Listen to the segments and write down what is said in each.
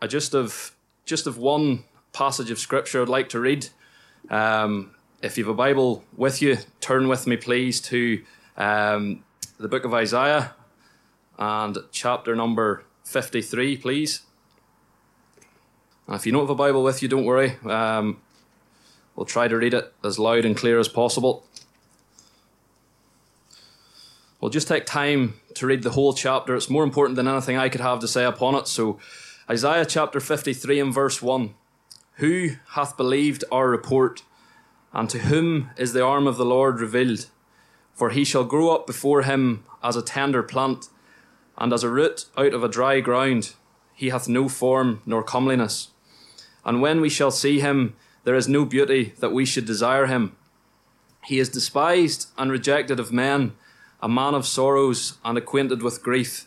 I just have just have one passage of scripture I'd like to read. Um, if you have a Bible with you, turn with me, please, to um, the book of Isaiah and chapter number 53, please. And if you don't have a Bible with you, don't worry. Um, we'll try to read it as loud and clear as possible. We'll just take time to read the whole chapter. It's more important than anything I could have to say upon it. So, Isaiah chapter 53 and verse 1 Who hath believed our report? And to whom is the arm of the Lord revealed? For he shall grow up before him as a tender plant, and as a root out of a dry ground. He hath no form nor comeliness. And when we shall see him, there is no beauty that we should desire him. He is despised and rejected of men a man of sorrows and acquainted with grief,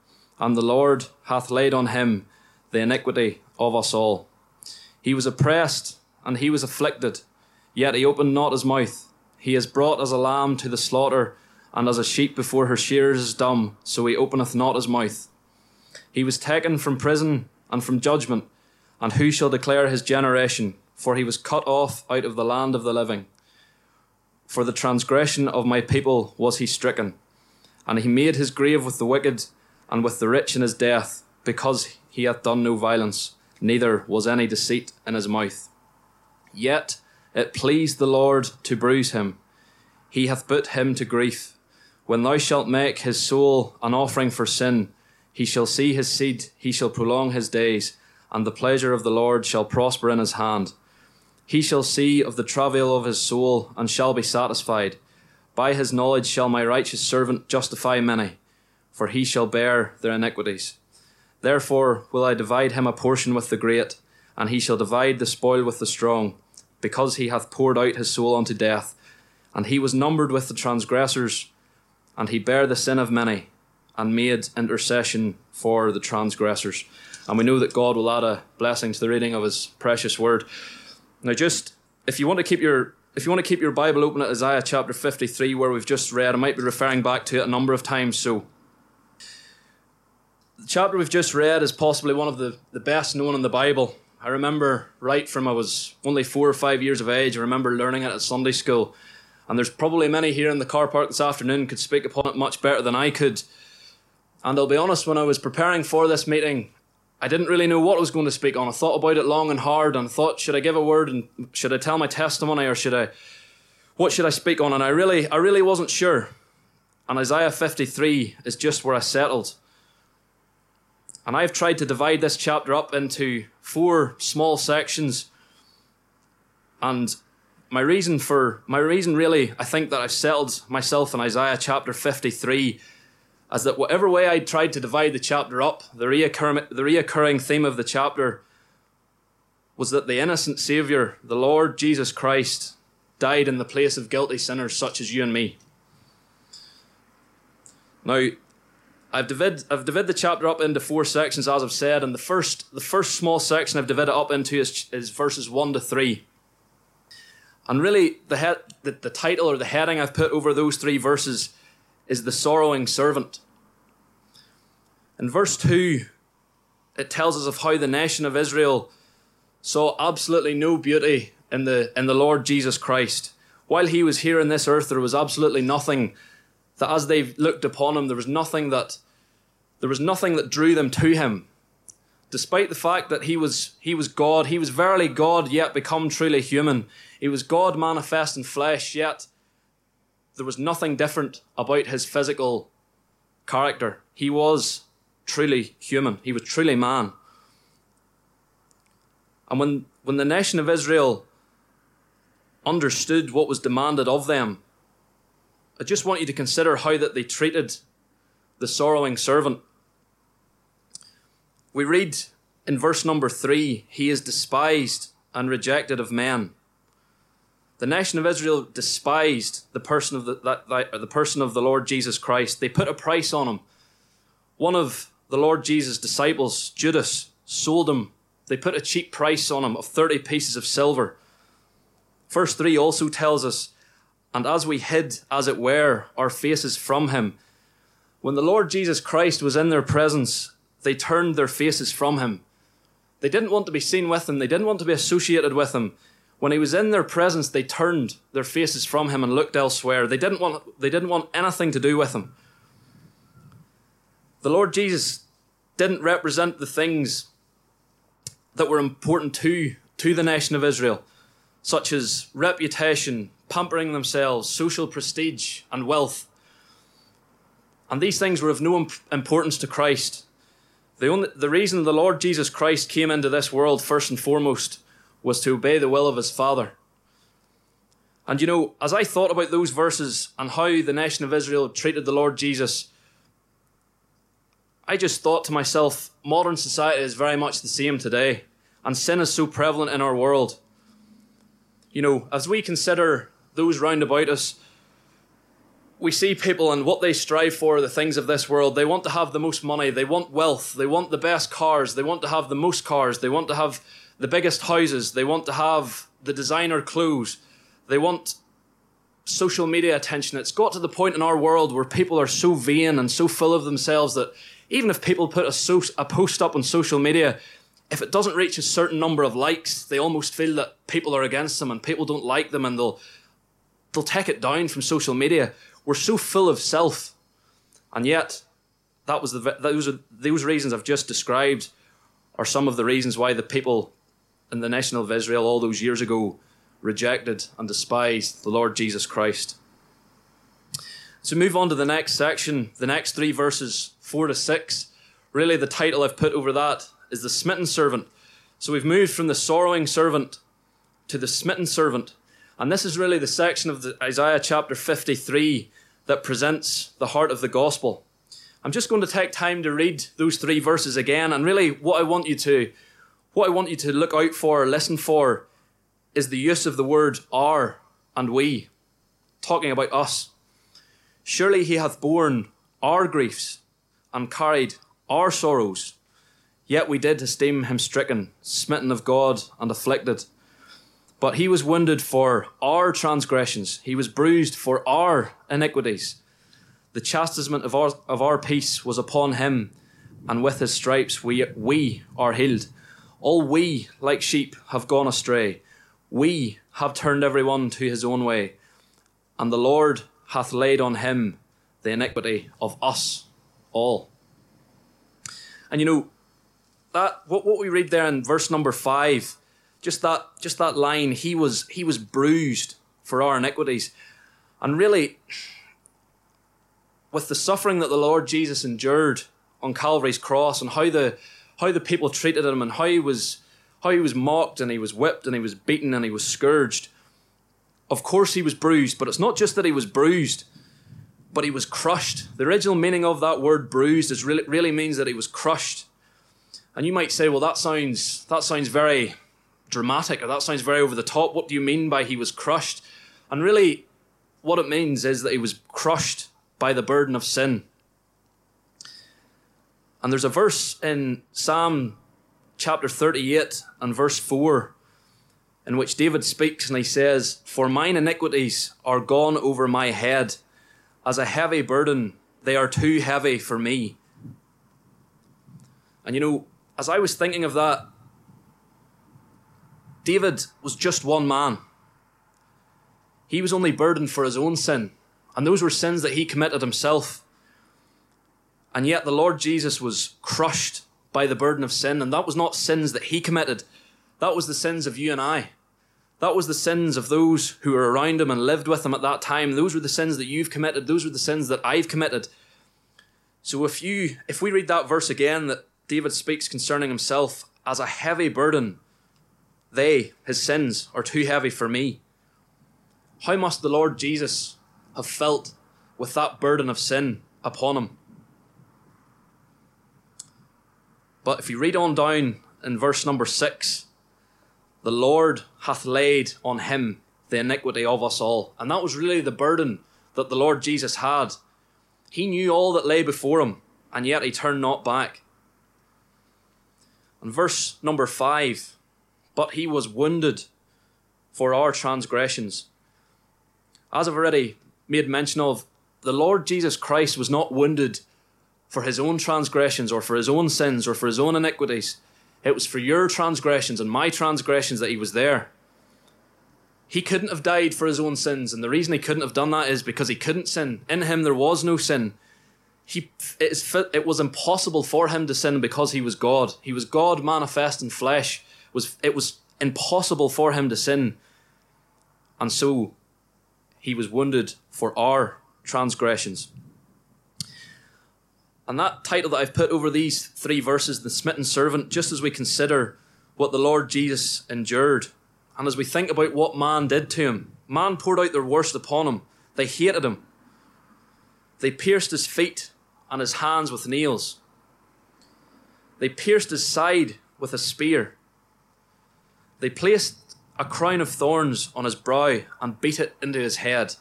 and the Lord hath laid on him the iniquity of us all. He was oppressed, and he was afflicted, yet he opened not his mouth. He is brought as a lamb to the slaughter, and as a sheep before her shearers is dumb, so he openeth not his mouth. He was taken from prison and from judgment, and who shall declare his generation? For he was cut off out of the land of the living. For the transgression of my people was he stricken. And he made his grave with the wicked and with the rich in his death, because he hath done no violence, neither was any deceit in his mouth. Yet it pleased the Lord to bruise him. He hath put him to grief. When thou shalt make his soul an offering for sin, he shall see his seed, he shall prolong his days, and the pleasure of the Lord shall prosper in his hand. He shall see of the travail of his soul, and shall be satisfied. By his knowledge shall my righteous servant justify many, for he shall bear their iniquities. Therefore will I divide him a portion with the great, and he shall divide the spoil with the strong, because he hath poured out his soul unto death. And he was numbered with the transgressors, and he bare the sin of many, and made intercession for the transgressors. And we know that God will add a blessing to the reading of his precious word. Now, just if you want to keep your if you want to keep your Bible open at Isaiah chapter 53, where we've just read, I might be referring back to it a number of times. So, the chapter we've just read is possibly one of the, the best known in the Bible. I remember right from I was only four or five years of age, I remember learning it at Sunday school. And there's probably many here in the car park this afternoon could speak upon it much better than I could. And I'll be honest, when I was preparing for this meeting, I didn't really know what I was going to speak on. I thought about it long and hard and thought, should I give a word and should I tell my testimony or should I, what should I speak on? And I really, I really wasn't sure. And Isaiah 53 is just where I settled. And I've tried to divide this chapter up into four small sections. And my reason for, my reason really, I think that I've settled myself in Isaiah chapter 53 as that whatever way I tried to divide the chapter up, the reoccurring, the reoccurring theme of the chapter was that the innocent Saviour, the Lord Jesus Christ, died in the place of guilty sinners such as you and me. Now, I've divided, I've divided the chapter up into four sections, as I've said, and the first, the first small section I've divided up into is, is verses 1 to 3. And really, the, head, the, the title or the heading I've put over those three verses is the sorrowing servant. In verse 2, it tells us of how the nation of Israel saw absolutely no beauty in the, in the Lord Jesus Christ. While he was here in this earth, there was absolutely nothing that as they looked upon him, there was nothing that there was nothing that drew them to him. Despite the fact that he was he was God, he was verily God, yet become truly human. He was God manifest in flesh, yet there was nothing different about his physical character. He was truly human, he was truly man. And when, when the nation of Israel understood what was demanded of them, I just want you to consider how that they treated the sorrowing servant. We read in verse number three, he is despised and rejected of men. The nation of Israel despised the person of the, that, that, the person of the Lord Jesus Christ. They put a price on him. One of the Lord Jesus' disciples, Judas, sold him. They put a cheap price on him of 30 pieces of silver. Verse 3 also tells us, And as we hid, as it were, our faces from him, when the Lord Jesus Christ was in their presence, they turned their faces from him. They didn't want to be seen with him, they didn't want to be associated with him. When he was in their presence, they turned their faces from him and looked elsewhere. They didn't want, they didn't want anything to do with him. The Lord Jesus didn't represent the things that were important to, to the nation of Israel, such as reputation, pampering themselves, social prestige, and wealth. And these things were of no importance to Christ. The, only, the reason the Lord Jesus Christ came into this world, first and foremost, was to obey the will of his Father. And you know, as I thought about those verses and how the nation of Israel treated the Lord Jesus, I just thought to myself, modern society is very much the same today, and sin is so prevalent in our world. You know, as we consider those round about us, we see people and what they strive for, the things of this world. They want to have the most money, they want wealth, they want the best cars, they want to have the most cars, they want to have the biggest houses, they want to have the designer clothes, they want social media attention. It's got to the point in our world where people are so vain and so full of themselves that even if people put a, so- a post up on social media, if it doesn't reach a certain number of likes, they almost feel that people are against them and people don't like them and they'll they'll take it down from social media. We're so full of self, and yet that was the those are those reasons I've just described are some of the reasons why the people in the nation of Israel all those years ago rejected and despised the Lord Jesus Christ. So move on to the next section, the next three verses, four to six. Really, the title I've put over that is the smitten servant. So we've moved from the sorrowing servant to the smitten servant. And this is really the section of the Isaiah chapter 53 that presents the heart of the gospel. I'm just going to take time to read those three verses again. And really, what I want you to what I want you to look out for, listen for, is the use of the word our and we, talking about us. Surely he hath borne our griefs and carried our sorrows. Yet we did esteem him stricken, smitten of God, and afflicted. But he was wounded for our transgressions, he was bruised for our iniquities. The chastisement of our, of our peace was upon him, and with his stripes we, we are healed. All we, like sheep, have gone astray. We have turned every one to his own way. And the Lord hath laid on him the iniquity of us all. And you know, that what, what we read there in verse number five, just that just that line, he was he was bruised for our iniquities. And really, with the suffering that the Lord Jesus endured on Calvary's cross and how the how the people treated him and how he was how he was mocked and he was whipped and he was beaten and he was scourged. Of course he was bruised, but it's not just that he was bruised, but he was crushed. The original meaning of that word bruised is really, really means that he was crushed. And you might say, well, that sounds that sounds very dramatic or that sounds very over the top. What do you mean by he was crushed? And really, what it means is that he was crushed by the burden of sin. And there's a verse in Psalm chapter 38 and verse 4 in which David speaks and he says, For mine iniquities are gone over my head. As a heavy burden, they are too heavy for me. And you know, as I was thinking of that, David was just one man. He was only burdened for his own sin, and those were sins that he committed himself. And yet the Lord Jesus was crushed by the burden of sin, and that was not sins that he committed. That was the sins of you and I. That was the sins of those who were around him and lived with him at that time. Those were the sins that you've committed. Those were the sins that I've committed. So if you if we read that verse again that David speaks concerning himself as a heavy burden, they, his sins, are too heavy for me. How must the Lord Jesus have felt with that burden of sin upon him? But if you read on down in verse number 6 the Lord hath laid on him the iniquity of us all. And that was really the burden that the Lord Jesus had. He knew all that lay before him, and yet he turned not back. And verse number 5 But he was wounded for our transgressions. As I've already made mention of, the Lord Jesus Christ was not wounded for his own transgressions or for his own sins or for his own iniquities. It was for your transgressions and my transgressions that he was there. He couldn't have died for his own sins, and the reason he couldn't have done that is because he couldn't sin. In him there was no sin. He, it, is, it was impossible for him to sin because he was God. He was God manifest in flesh. Was, it was impossible for him to sin. And so he was wounded for our transgressions. And that title that I've put over these three verses, the smitten servant, just as we consider what the Lord Jesus endured, and as we think about what man did to him, man poured out their worst upon him. They hated him. They pierced his feet and his hands with nails. They pierced his side with a spear. They placed a crown of thorns on his brow and beat it into his head.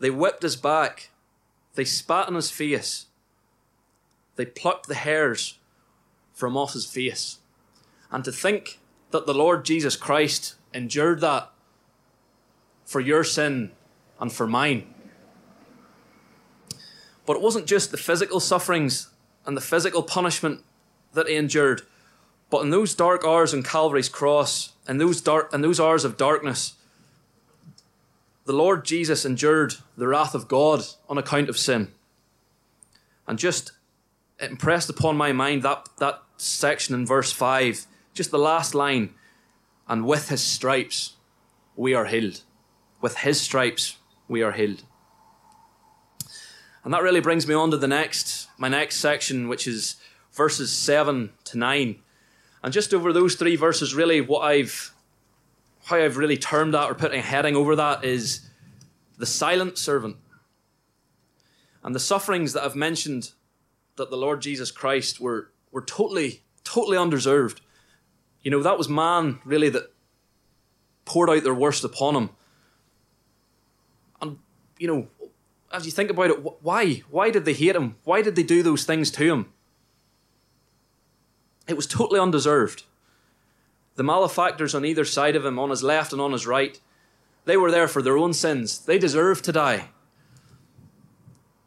They whipped his back. They spat in his face. They plucked the hairs from off his face. And to think that the Lord Jesus Christ endured that for your sin and for mine. But it wasn't just the physical sufferings and the physical punishment that he endured, but in those dark hours on Calvary's cross, in those dark in those hours of darkness, the Lord Jesus endured the wrath of God on account of sin. And just impressed upon my mind that, that section in verse 5, just the last line. And with his stripes we are healed. With his stripes we are healed. And that really brings me on to the next, my next section, which is verses 7 to 9. And just over those three verses, really, what I've, how I've really termed that or put a heading over that is the silent servant. And the sufferings that I've mentioned that the Lord Jesus Christ were, were totally, totally undeserved. You know, that was man really that poured out their worst upon him. And, you know, as you think about it, why? Why did they hate him? Why did they do those things to him? It was totally undeserved. The malefactors on either side of him, on his left and on his right, they were there for their own sins. They deserved to die.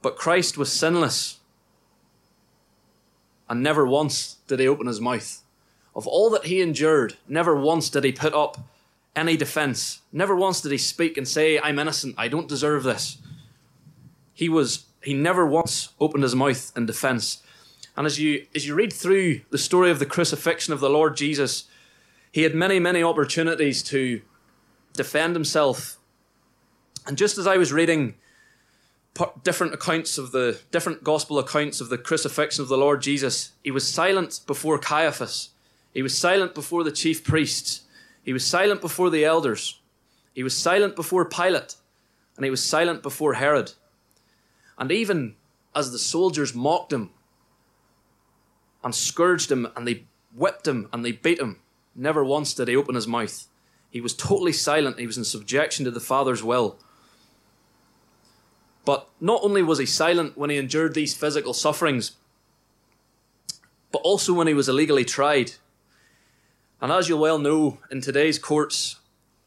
But Christ was sinless and never once did he open his mouth. Of all that he endured, never once did he put up any defense. Never once did he speak and say, I'm innocent, I don't deserve this. He was he never once opened his mouth in defense. And as you as you read through the story of the crucifixion of the Lord Jesus, he had many, many opportunities to defend himself. And just as I was reading different accounts of the different gospel accounts of the crucifixion of the Lord Jesus. He was silent before Caiaphas. He was silent before the chief priests. He was silent before the elders. He was silent before Pilate. And he was silent before Herod. And even as the soldiers mocked him and scourged him and they whipped him and they beat him, never once did he open his mouth. He was totally silent. He was in subjection to the Father's will. But not only was he silent when he endured these physical sufferings, but also when he was illegally tried. And as you well know, in today's courts,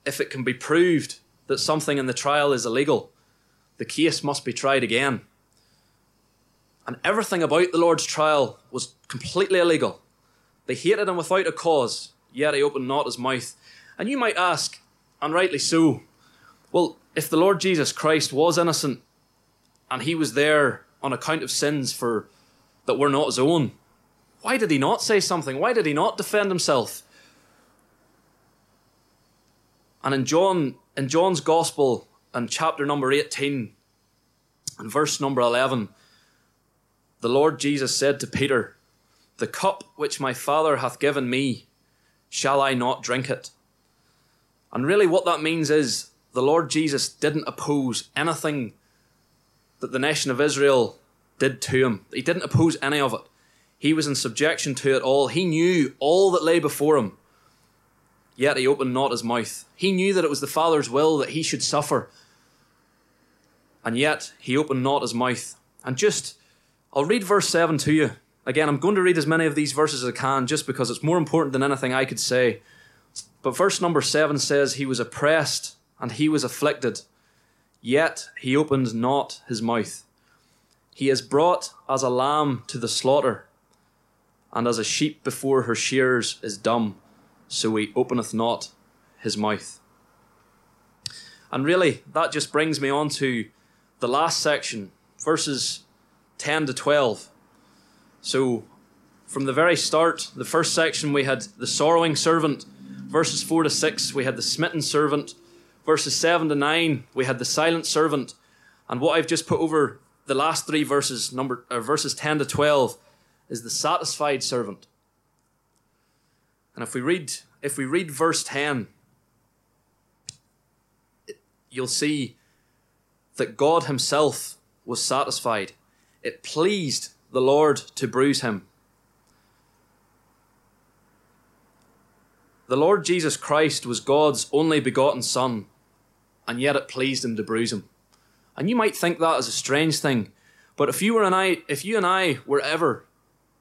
if it can be proved that something in the trial is illegal, the case must be tried again. And everything about the Lord's trial was completely illegal. They hated him without a cause, yet he opened not his mouth. And you might ask, and rightly so, well, if the Lord Jesus Christ was innocent, and he was there on account of sins for that were not his own. Why did he not say something? Why did he not defend himself? And in John, in John's Gospel, in chapter number 18, and verse number 11, the Lord Jesus said to Peter, The cup which my Father hath given me, shall I not drink it? And really, what that means is the Lord Jesus didn't oppose anything that the nation of Israel did to him. He didn't oppose any of it. He was in subjection to it all. He knew all that lay before him. Yet he opened not his mouth. He knew that it was the Father's will that he should suffer. And yet he opened not his mouth. And just, I'll read verse 7 to you. Again, I'm going to read as many of these verses as I can just because it's more important than anything I could say. But verse number 7 says, He was oppressed and he was afflicted, yet he opened not his mouth. He is brought as a lamb to the slaughter, and as a sheep before her shears is dumb, so he openeth not his mouth. And really, that just brings me on to the last section, verses 10 to 12. So, from the very start, the first section, we had the sorrowing servant. Verses 4 to 6, we had the smitten servant. Verses 7 to 9, we had the silent servant. And what I've just put over the last three verses, number uh, verses 10 to 12, is the satisfied servant. And if we read if we read verse 10, you'll see that God himself was satisfied. It pleased the Lord to bruise him. The Lord Jesus Christ was God's only begotten Son, and yet it pleased him to bruise him. And you might think that is a strange thing, but if you were and I, if you and I were ever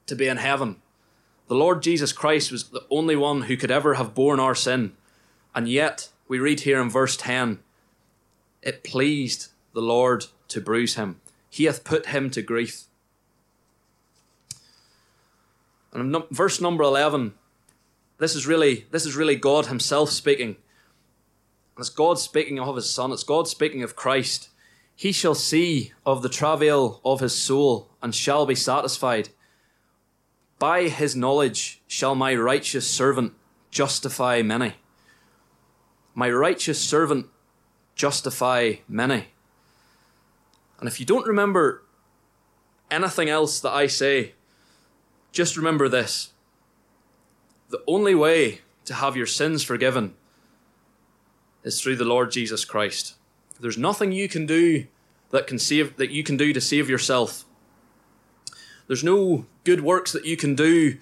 to be in heaven, the Lord Jesus Christ was the only one who could ever have borne our sin. And yet, we read here in verse 10, it pleased the Lord to bruise him. He hath put him to grief. And verse number 11, this is really this is really God himself speaking. It's God speaking of his son, it's God speaking of Christ. He shall see of the travail of his soul and shall be satisfied. By his knowledge shall my righteous servant justify many. My righteous servant justify many. And if you don't remember anything else that I say, just remember this. The only way to have your sins forgiven is through the Lord Jesus Christ. There's nothing you can do that can save that you can do to save yourself. There's no good works that you can do.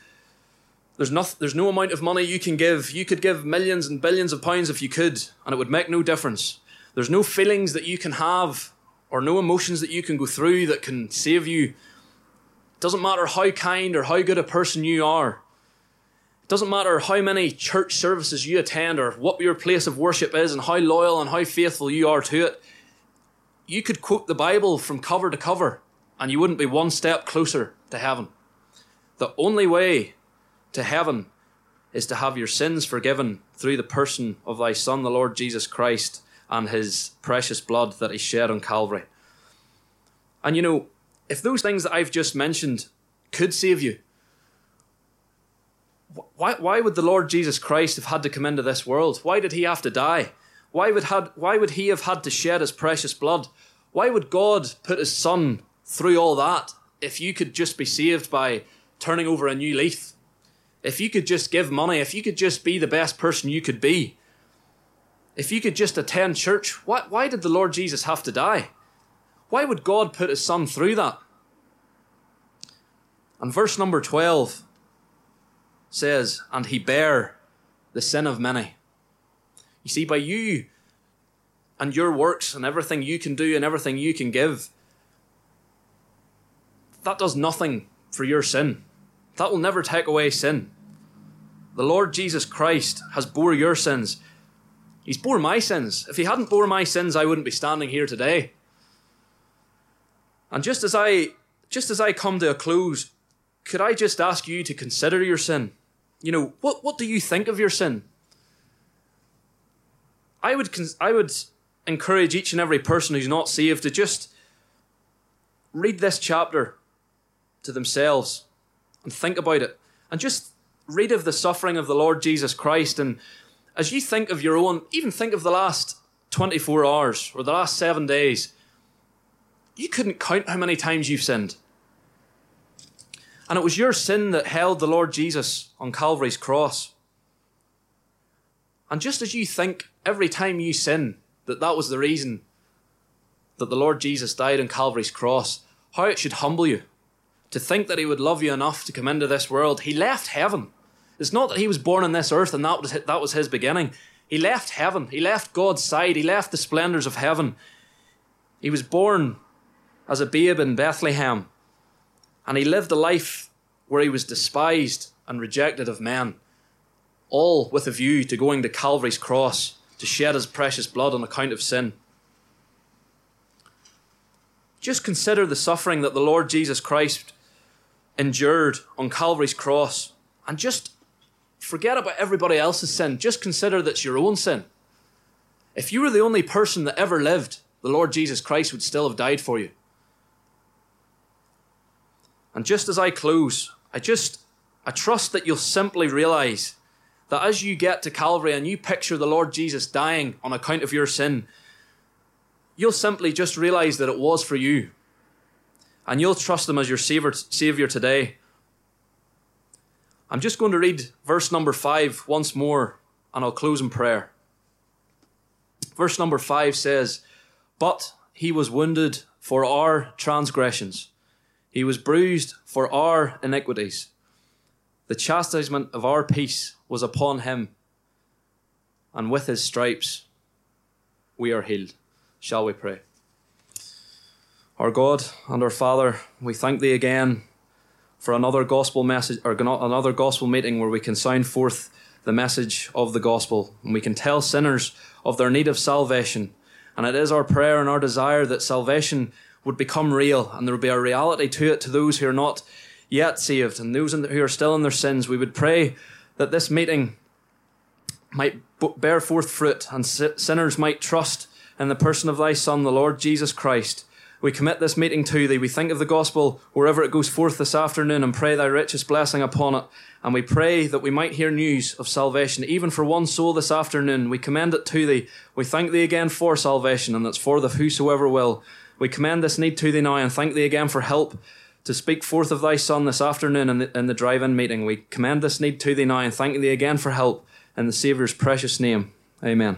There's no, there's no amount of money you can give. You could give millions and billions of pounds if you could, and it would make no difference. There's no feelings that you can have or no emotions that you can go through that can save you. It doesn't matter how kind or how good a person you are. It doesn't matter how many church services you attend or what your place of worship is and how loyal and how faithful you are to it. You could quote the Bible from cover to cover and you wouldn't be one step closer to heaven. The only way to heaven is to have your sins forgiven through the person of thy Son, the Lord Jesus Christ, and his precious blood that he shed on Calvary. And you know, if those things that I've just mentioned could save you, why, why would the Lord Jesus Christ have had to come into this world? Why did he have to die? Why would, had, why would he have had to shed his precious blood? Why would God put his son through all that if you could just be saved by turning over a new leaf? If you could just give money, if you could just be the best person you could be, if you could just attend church, why, did the Lord Jesus have to die? Why would God put his son through that? And verse number 12 says, And he bare the sin of many. You see, by you and your works and everything you can do and everything you can give, that does nothing for your sin. That will never take away sin. The Lord Jesus Christ has bore your sins. He's bore my sins. If he hadn't bore my sins, I wouldn't be standing here today. And just as I just as I come to a close, could I just ask you to consider your sin? You know, what what do you think of your sin? I would I would encourage each and every person who's not saved to just read this chapter to themselves and think about it and just read of the suffering of the Lord Jesus Christ and as you think of your own, even think of the last 24 hours or the last seven days, you couldn't count how many times you've sinned. And it was your sin that held the Lord Jesus on Calvary's cross. And just as you think every time you sin that that was the reason that the Lord Jesus died on Calvary's cross, how it should humble you. to think that he would love you enough to come into this world, he left heaven. It's not that he was born on this earth and that was, that was his beginning. He left heaven. He left God's side. He left the splendors of heaven. He was born as a babe in Bethlehem. And he lived a life where he was despised and rejected of men, all with a view to going to Calvary's cross to shed his precious blood on account of sin. Just consider the suffering that the Lord Jesus Christ endured on Calvary's cross and just forget about everybody else's sin. Just consider that's your own sin. If you were the only person that ever lived, the Lord Jesus Christ would still have died for you. And just as I close, I just I trust that you'll simply realize that as you get to Calvary and you picture the Lord Jesus dying on account of your sin, you'll simply just realize that it was for you. And you'll trust Him as your Savior, Savior today. I'm just going to read verse number five once more, and I'll close in prayer. Verse number five says, But He was wounded for our transgressions, He was bruised for our iniquities. The chastisement of our peace was upon him, and with his stripes we are healed. Shall we pray? Our God and our Father, we thank thee again for another gospel message or another gospel meeting where we can sound forth the message of the gospel and we can tell sinners of their need of salvation. And it is our prayer and our desire that salvation would become real and there would be a reality to it to those who are not yet saved and those who are still in their sins. We would pray that this meeting might bear forth fruit and sinners might trust in the person of thy Son, the Lord Jesus Christ. We commit this meeting to thee. We think of the gospel wherever it goes forth this afternoon and pray thy richest blessing upon it. And we pray that we might hear news of salvation, even for one soul this afternoon. We commend it to thee. We thank thee again for salvation, and it's for the whosoever will. We commend this need to thee now and thank thee again for help to speak forth of thy Son this afternoon in the, in the drive in meeting. We commend this need to thee now and thank thee again for help in the Saviour's precious name. Amen.